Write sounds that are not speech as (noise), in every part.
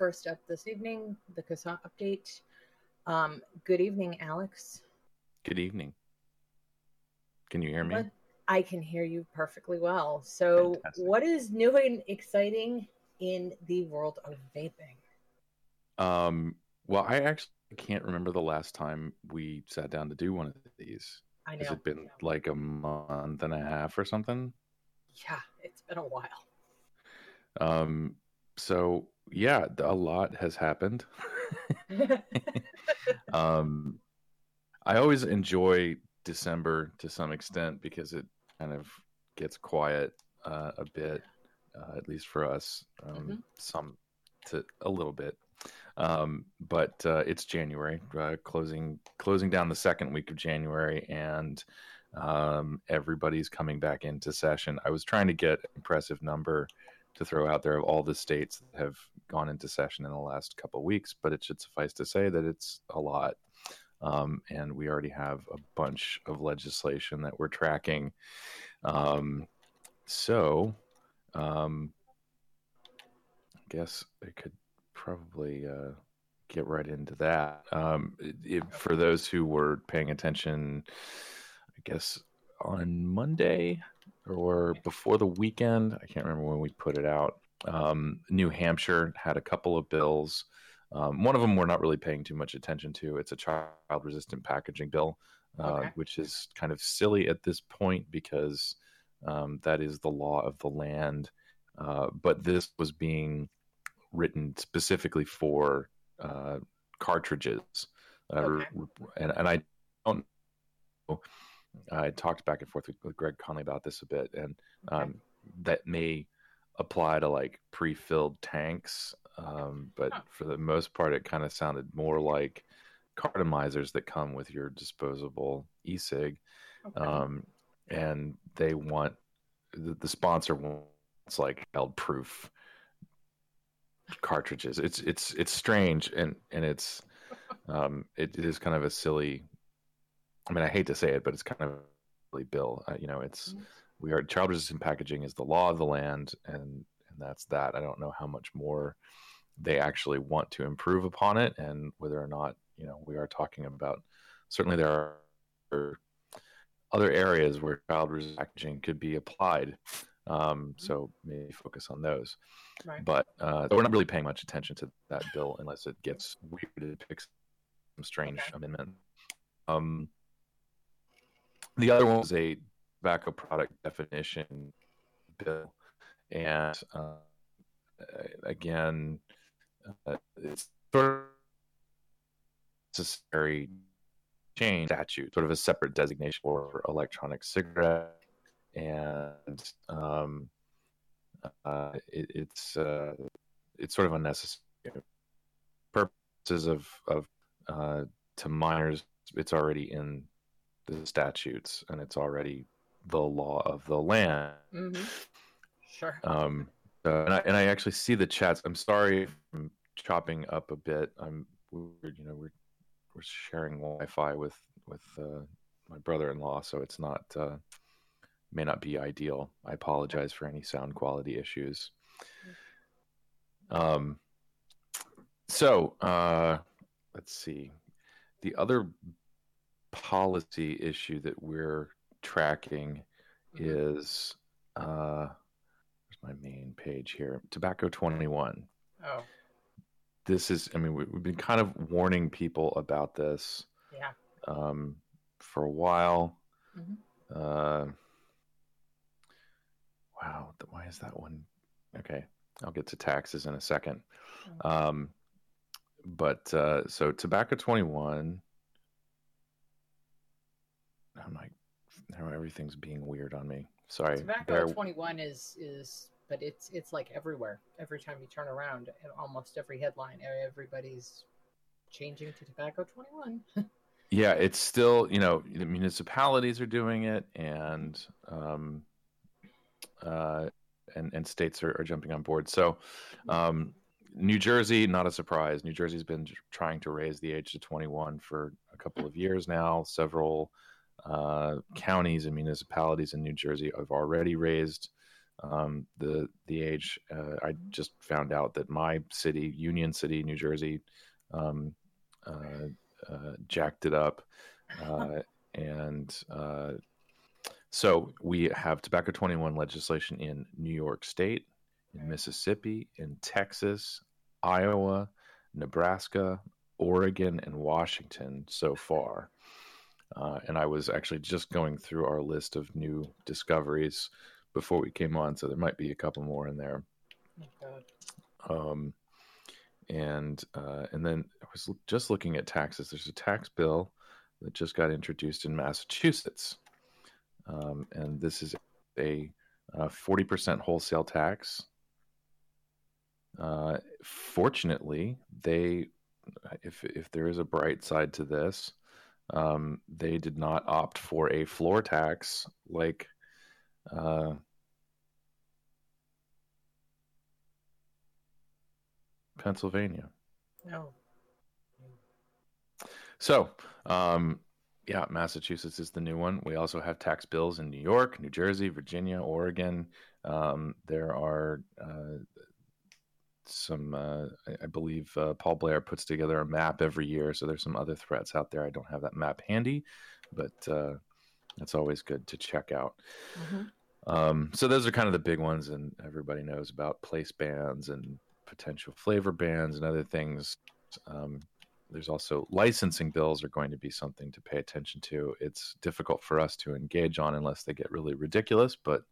first up this evening, the CASAA update. Um, good evening, Alex. Good evening. Can you hear me? What- I can hear you perfectly well. So, Fantastic. what is new and exciting in the world of vaping? Um, well, I actually can't remember the last time we sat down to do one of these. I know. Has it been like a month and a half or something? Yeah, it's been a while. Um, so yeah, a lot has happened. (laughs) um, I always enjoy December to some extent because it kind of gets quiet uh, a bit, uh, at least for us. Um, Mhm. Some to a little bit, um, but uh, it's January, uh, closing closing down the second week of January, and um, everybody's coming back into session. I was trying to get an impressive number to throw out there of all the states that have gone into session in the last couple weeks, but it should suffice to say that it's a lot. Um, and we already have a bunch of legislation that we're tracking. Um, so, um, I guess I could probably uh, get right into that. Um, it, for those who were paying attention, I guess on Monday or before the weekend, I can't remember when we put it out. Um, New Hampshire had a couple of bills. Um, one of them we're not really paying too much attention to. It's a child resistant packaging bill, uh, Okay. which is kind of silly at this point because um, that is the law of the land. Uh, but this was being written specifically for uh, cartridges. Uh, Okay. and, and I don't know. I talked back and forth with, with Greg Conley about this a bit, and Okay. um, that may apply to like pre-filled tanks, um, but Huh. for the most part, it kind of sounded more like cartomizers that come with your disposable e-cig, Okay. um, and they want the, the sponsor wants like held proof cartridges. It's it's it's strange and and it's (laughs) um, it, it is kind of a silly. I mean, I hate to say it, but it's kind of a silly bill. Uh, you know, it's Mhm. we are child resistant packaging is the law of the land, and and that's that. I don't know how much more they actually want to improve upon it, and whether or not you know we are talking about. Certainly, there are other areas where child resistant packaging could be applied. Um, so maybe focus on those right. but uh, we're not really paying much attention to that bill unless it gets weird and picks some strange Okay. amendment. Um, the other one was a tobacco product definition bill, and uh, again, uh, it's sort of necessary change statute, sort of a separate designation for electronic cigarette, and um, uh, it, it's uh, it's sort of unnecessary purposes of of uh, to minors. It's already in the statutes, and it's already the law of the land. hmm Sure. Um, uh, and I and I actually see the chats. I'm sorry, I'm chopping up a bit. I'm we're, you know we're we're sharing Wi-Fi with with uh, my brother-in-law, so it's not uh, may not be ideal. I apologize for any sound quality issues. Um, so uh, let's see. The other policy issue that we're tracking Mhm. is uh, where's my main page here? Tobacco 21. Oh, This is, I mean, we, we've been kind of warning people about this yeah. um, for a while. Mhm. Uh, wow, why is that one? Okay, I'll get to taxes in a second. Um, but uh, so tobacco 21. I'm like, now everything's being weird on me. Sorry. Tobacco bear- 21 is is, but it's it's like everywhere. Every time you turn around, almost every headline, everybody's changing to tobacco 21. (laughs) yeah it's still you know the municipalities are doing it and um uh and and states are, are jumping on board so um new jersey not a surprise new jersey's been trying to raise the age to 21 for a couple of years now several uh counties and municipalities in new jersey have already raised um, the the age. Uh, I just found out that my city, Union City, New Jersey, um, uh, uh, jacked it up, uh, and uh, so we have tobacco 21 legislation in New York State, in Mississippi, in Texas, Iowa, Nebraska, Oregon, and Washington so far. Uh, and I was actually just going through our list of new discoveries before we came on, so there might be a couple more in there. Oh, um, and uh, and then I was just looking at taxes. There's a tax bill that just got introduced in Massachusetts, um, and this is a uh, forty percent wholesale tax. Uh, fortunately, they if if there is a bright side to this, um, they did not opt for a floor tax like uh, Pennsylvania. No. So, um, yeah, Massachusetts is the new one. We also have tax bills in New York, New Jersey, Virginia, Oregon. Um, there are uh, some, uh, I, I, believe uh, Paul Blair puts together a map every year. So there's some other threats out there. I don't have that map handy, but uh, that's always good to check out. Mm-hmm. Um, so those are kind of the big ones, and everybody knows about place bans and potential flavor bans and other things. Um, there's also licensing bills are going to be something to pay attention to. It's difficult for us to engage on unless they get really ridiculous, but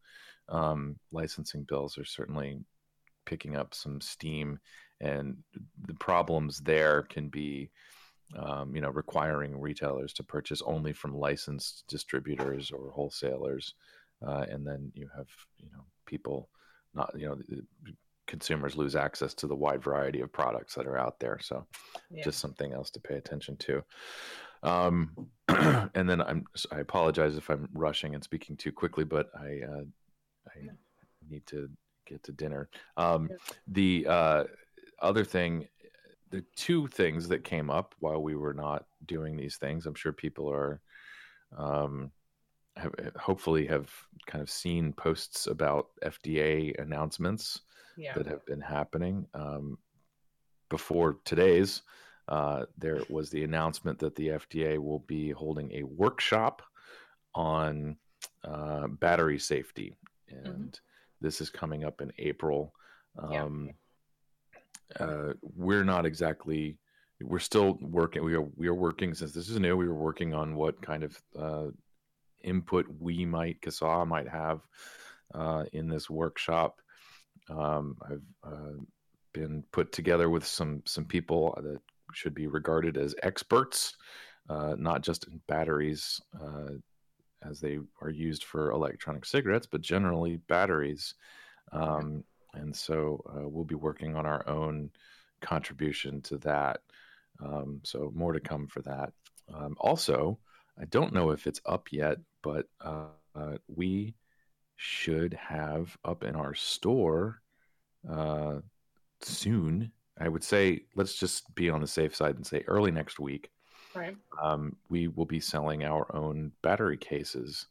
um, licensing bills are certainly picking up some steam, and the problems there can be. Um, you know, requiring retailers to purchase only from licensed distributors or wholesalers, uh, and then you have you know people not you know consumers lose access to the wide variety of products that are out there. So, yeah. just something else to pay attention to. Um, (clears throat) and then I'm I apologize if I'm rushing and speaking too quickly, but I uh, I need to get to dinner. Um, the uh, other thing, the two things that came up while we were not doing these things, I'm sure people are. Um, have, hopefully have kind of seen posts about FDA announcements yeah. that have been happening. Um, before today's, uh, there was the announcement that the FDA will be holding a workshop on uh, battery safety, and mm-hmm. This is coming up in April. Um, yeah. uh, we're not exactly. We're still working. We are we are working since this is new. We were working on what kind of uh, input we might CASAA might have uh, in this workshop. Um, I've uh, been put together with some some people that should be regarded as experts, uh, not just in batteries uh, as they are used for electronic cigarettes, but generally batteries. Um, and so uh, we'll be working on our own contribution to that. Um, so more to come for that. Um, also, I don't know if it's up yet, but uh, we should have up in our store uh, soon. I would say let's just be on the safe side and say early next week. Right. Um, we will be selling our own battery cases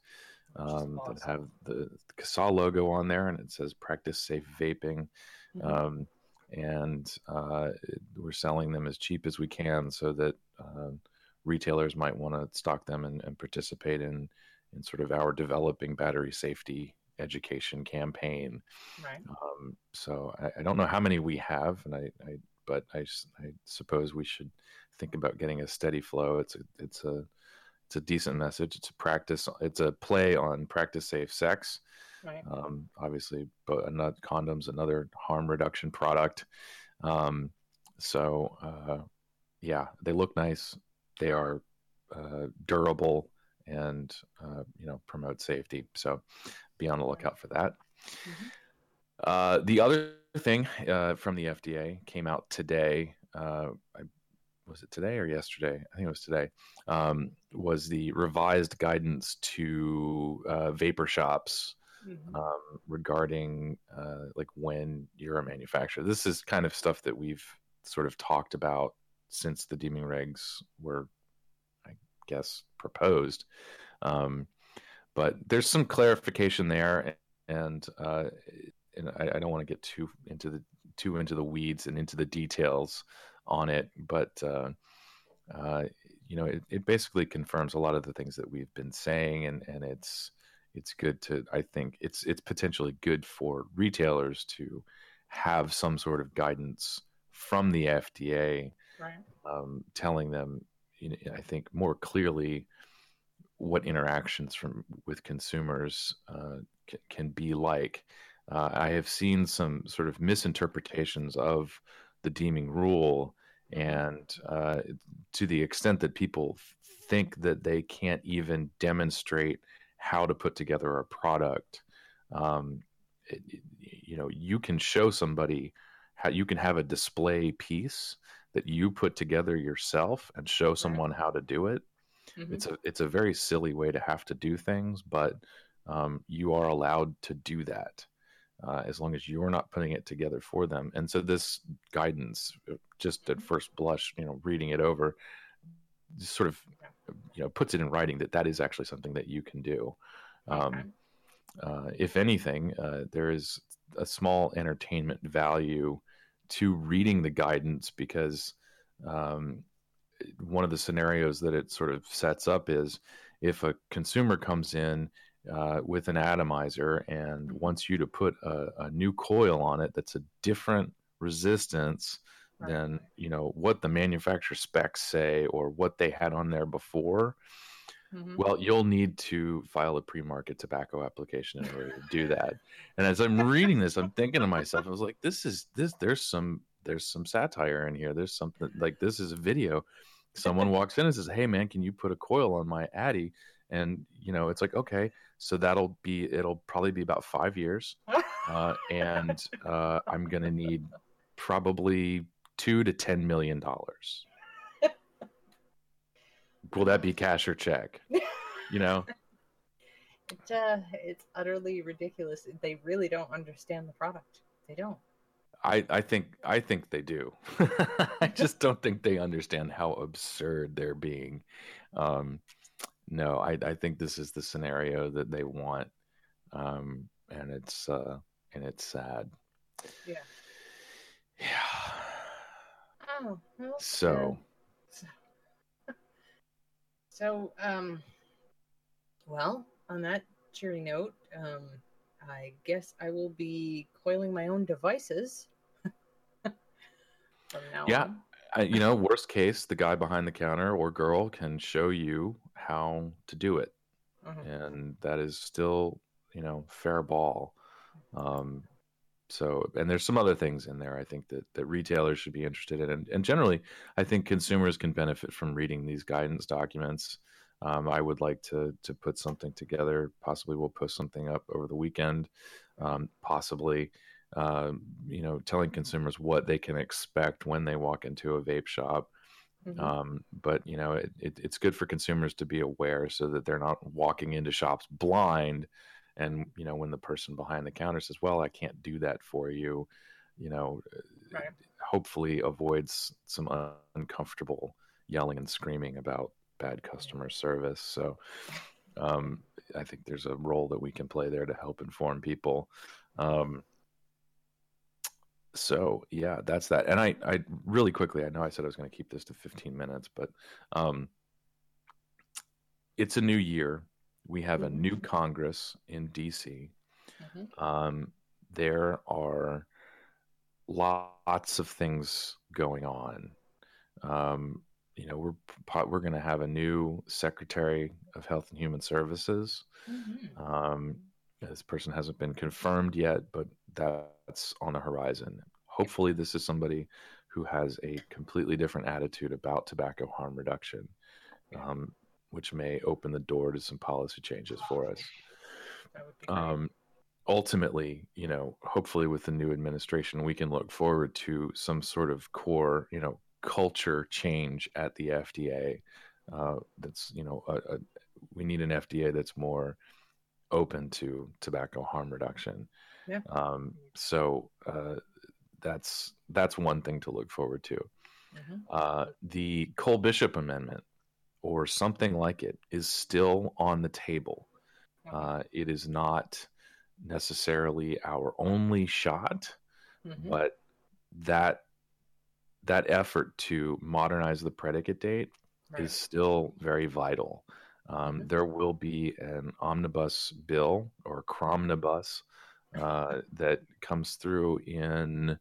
um, awesome. that have the CASAA logo on there, and it says "Practice Safe Vaping." Mm-hmm. Um, and uh, we're selling them as cheap as we can, so that uh, retailers might want to stock them and, and participate in in sort of our developing battery safety education campaign. Right. Um, so I, I, don't know how many we have, and I, I but I, I, suppose we should think about getting a steady flow. It's a it's a it's a decent message. It's a practice. It's a play on practice safe sex. Right. Um, obviously, but not condoms, another harm reduction product. Um, so uh, yeah, they look nice. They are uh, durable and uh, you know promote safety. So be on the lookout for that. Mm-hmm. Uh, the other thing uh, from the FDA came out today. Uh, I, was it today or yesterday? I think it was today. Um, was the revised guidance to uh, vapor shops mm-hmm. um, regarding uh, like when you're a manufacturer. This is kind of stuff that we've sort of talked about since the deeming regs were, I guess, proposed. Um, but there's some clarification there and uh, and I, I don't want to get too into the too into the weeds and into the details on it, but uh, uh, you know, it, it basically confirms a lot of the things that we've been saying, and and it's it's good to I think it's it's potentially good for retailers to have some sort of guidance from the FDA, Right. um, telling them, you know, I think more clearly what interactions from with consumers uh, c- can be like. Uh, I have seen some sort of misinterpretations of the deeming rule, and uh, to the extent that people think that they can't even demonstrate how to put together a product. Um, it, you know, you can show somebody how you can have a display piece that you put together yourself and show someone how to do it Mhm. it's a it's a very silly way to have to do things, but um, you are allowed to do that uh, as long as you're not putting it together for them. And so this guidance, uh, just at first blush, you know, reading it over, just sort of you know puts it in writing that that is actually something that you can do. Um, uh, if anything, uh, there is a small entertainment value to reading the guidance because um, one of the scenarios that it sort of sets up is if a consumer comes in uh, with an atomizer and wants you to put a, a new coil on it that's a different resistance Right. than you know what the manufacturer specs say or what they had on there before Mhm. well, you'll need to file a pre-market tobacco application in order to do that. And as I'm reading this, I'm thinking to myself, I was like, this is this there's some there's some satire in here. There's something like this is a video. Someone walks in and says, Hey man, can you put a coil on my atty? And you know, it's like, okay, so that'll be it'll probably be about five years. Uh, (laughs) and uh, I'm gonna need probably two to ten million dollars. Will that be cash or check? You know? It, uh, it's utterly ridiculous. They really don't understand the product. They don't. I, I think I think they do. (laughs) I just don't think they understand how absurd they're being. Um, no, I, I think this is the scenario that they want, um, and it's uh, and it's sad. Yeah. Yeah. Oh, well, So uh, (laughs) so um, well, on that cheery note, um, I guess I will be coiling my own devices (laughs) from now Yeah. on. I, you know, worst case, the guy behind the counter or girl can show you how to do it. Mhm. and that is still you know fair ball. Um so and there's some other things in there i think that that retailers should be interested in. And, and generally i think consumers can benefit from reading these guidance documents. Um, i would like to to put something together. Possibly we'll post something up over the weekend. Um, possibly um, you know telling consumers what they can expect when they walk into a vape shop Mhm. um, but you know it, it, it's good for consumers to be aware so that they're not walking into shops blind and you know when the person behind the counter says well i can't do that for you you know Right. hopefully avoids some uncomfortable yelling and screaming about bad customer service so um, i think there's a role that we can play there to help inform people um, so yeah that's that. And i i really quickly i know i said i was going to keep this to 15 minutes but um it's a new year. We have a new congress in dc Mhm. um there are lots of things going on. Um you know we're we're going to have a new secretary of health and human services. Mhm. um, this person hasn't been confirmed yet, but that's on the horizon. Hopefully, this is somebody who has a completely different attitude about tobacco harm reduction, um, which may open the door to some policy changes for us. That would be great. Um, ultimately, you know, hopefully with the new administration, we can look forward to some sort of core, you know, culture change at the FDA. Uh, that's, you know, a, a, we need an FDA that's more open to tobacco harm reduction. Yeah. Um, so uh, that's that's one thing to look forward to. Mhm. Uh, the Cole Bishop Amendment or something like it is still on the table. Uh, it is not necessarily our only shot, Mhm. but that that effort to modernize the predicate date Right. is still very vital. Um, Mhm. There will be an omnibus bill or cromnibus uh, that comes through in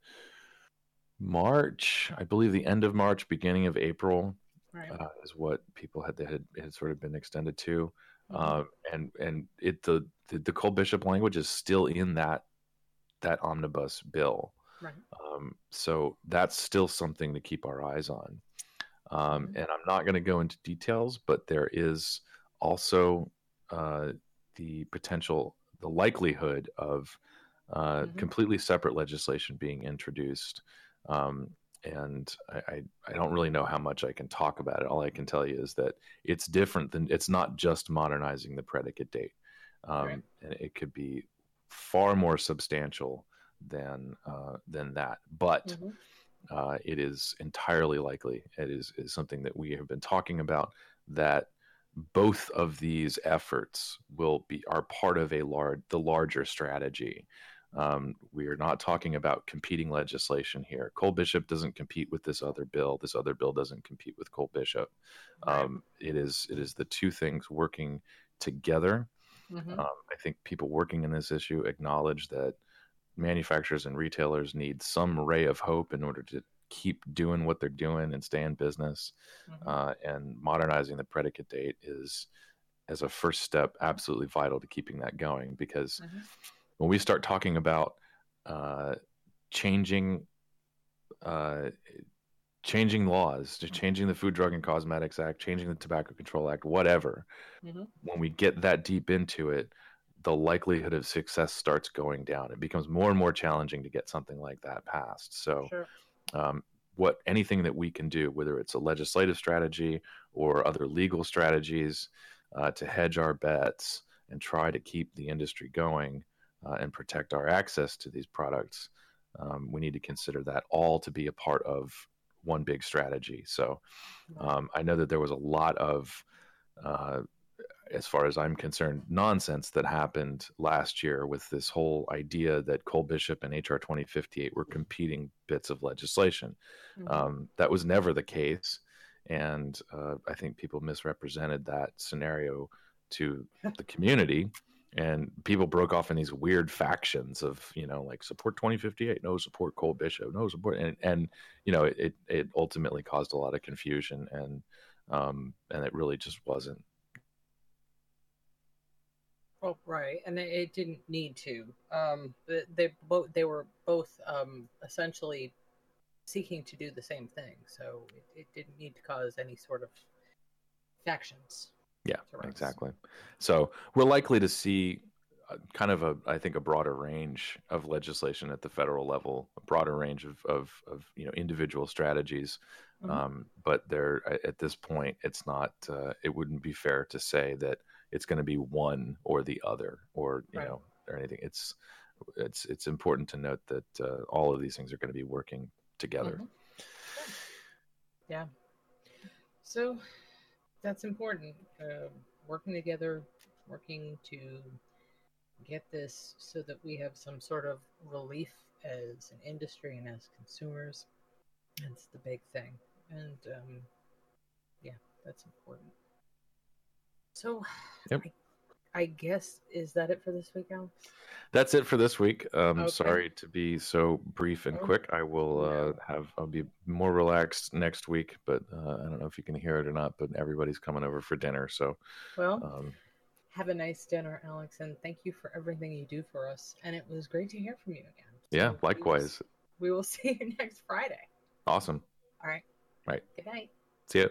March, I believe, the end of March, beginning of April right. uh, is what people had had, had sort of been extended to, Mhm. um, and and it the, the the Cole Bishop language is still in that that omnibus bill. Right. Um, so that's still something to keep our eyes on. Um, Mhm. And I'm not going to go into details, but there is also uh, the potential, the likelihood of uh, Mhm. completely separate legislation being introduced. Um, and I, I, I don't really know how much I can talk about it. All I can tell you is that it's different than it's not just modernizing the predicate date. Um, Right. And it could be far more substantial than uh, than that. But Mhm. uh, it is entirely likely. It is, is something that we have been talking about that both of these efforts will be are part of a large the larger strategy. Um, we are not talking about competing legislation here. Cole Bishop doesn't compete with this other bill. This other bill doesn't compete with Cole Bishop. Um, it is it is the two things working together. Mhm. Um, I think people working in this issue acknowledge that manufacturers and retailers need some ray of hope in order to keep doing what they're doing and stay in business. Mhm. Uh, and modernizing the predicate date is, as a first step, absolutely vital to keeping that going. Because Mhm. when we start talking about uh, changing, uh, changing laws, just changing the Food, Drug, and Cosmetics Act, changing the Tobacco Control Act, whatever, Mhm. when we get that deep into it, the likelihood of success starts going down. It becomes more and more challenging to get something like that passed. So, Sure. Um, what anything that we can do, whether it's a legislative strategy or other legal strategies, uh, to hedge our bets and try to keep the industry going uh, and protect our access to these products, um, we need to consider that all to be a part of one big strategy. So, um, I know that there was a lot of, uh, as far as I'm concerned, nonsense that happened last year with this whole idea that Cole Bishop and HR 2058 were competing bits of legislation. Mhm. Um, that was never the case. And uh, I think people misrepresented that scenario to the (laughs) community. And people broke off in these weird factions of, you know, like support 2058, no support Cole Bishop, no support. And, and you know, it, it ultimately caused a lot of confusion. And, um, and it really just wasn't. Oh, right, and it, it didn't need to. Um, they, they both they were both um, essentially seeking to do the same thing, so it, it didn't need to cause any sort of factions. Yeah, exactly. So we're likely to see uh, kind of a, I think, a broader range of legislation at the federal level, a broader range of, of, of you know, individual strategies. Mhm. Um, but there, at this point, it's not, uh, it wouldn't be fair to say that it's going to be one or the other or, you Right. know, or anything. It's, it's, it's important to note that uh, all of these things are going to be working together. Mhm. Yeah. So that's important. Uh, working together, working to get this so that we have some sort of relief as an industry and as consumers. That's the big thing. And um, yeah, that's important. So Yep. I, I guess, is that it for this week, Alex? That's it for this week. Um, Okay. Sorry to be so brief and Oh, quick. I will uh, have I'll be more relaxed next week, but uh, I don't know if you can hear it or not. But everybody's coming over for dinner, so Well, um, have a nice dinner, Alex, and thank you for everything you do for us. And it was great to hear from you again. yeah, So we will- likewise. We will (laughs) see you next Friday. Awesome. All right. Right. Good night. See ya.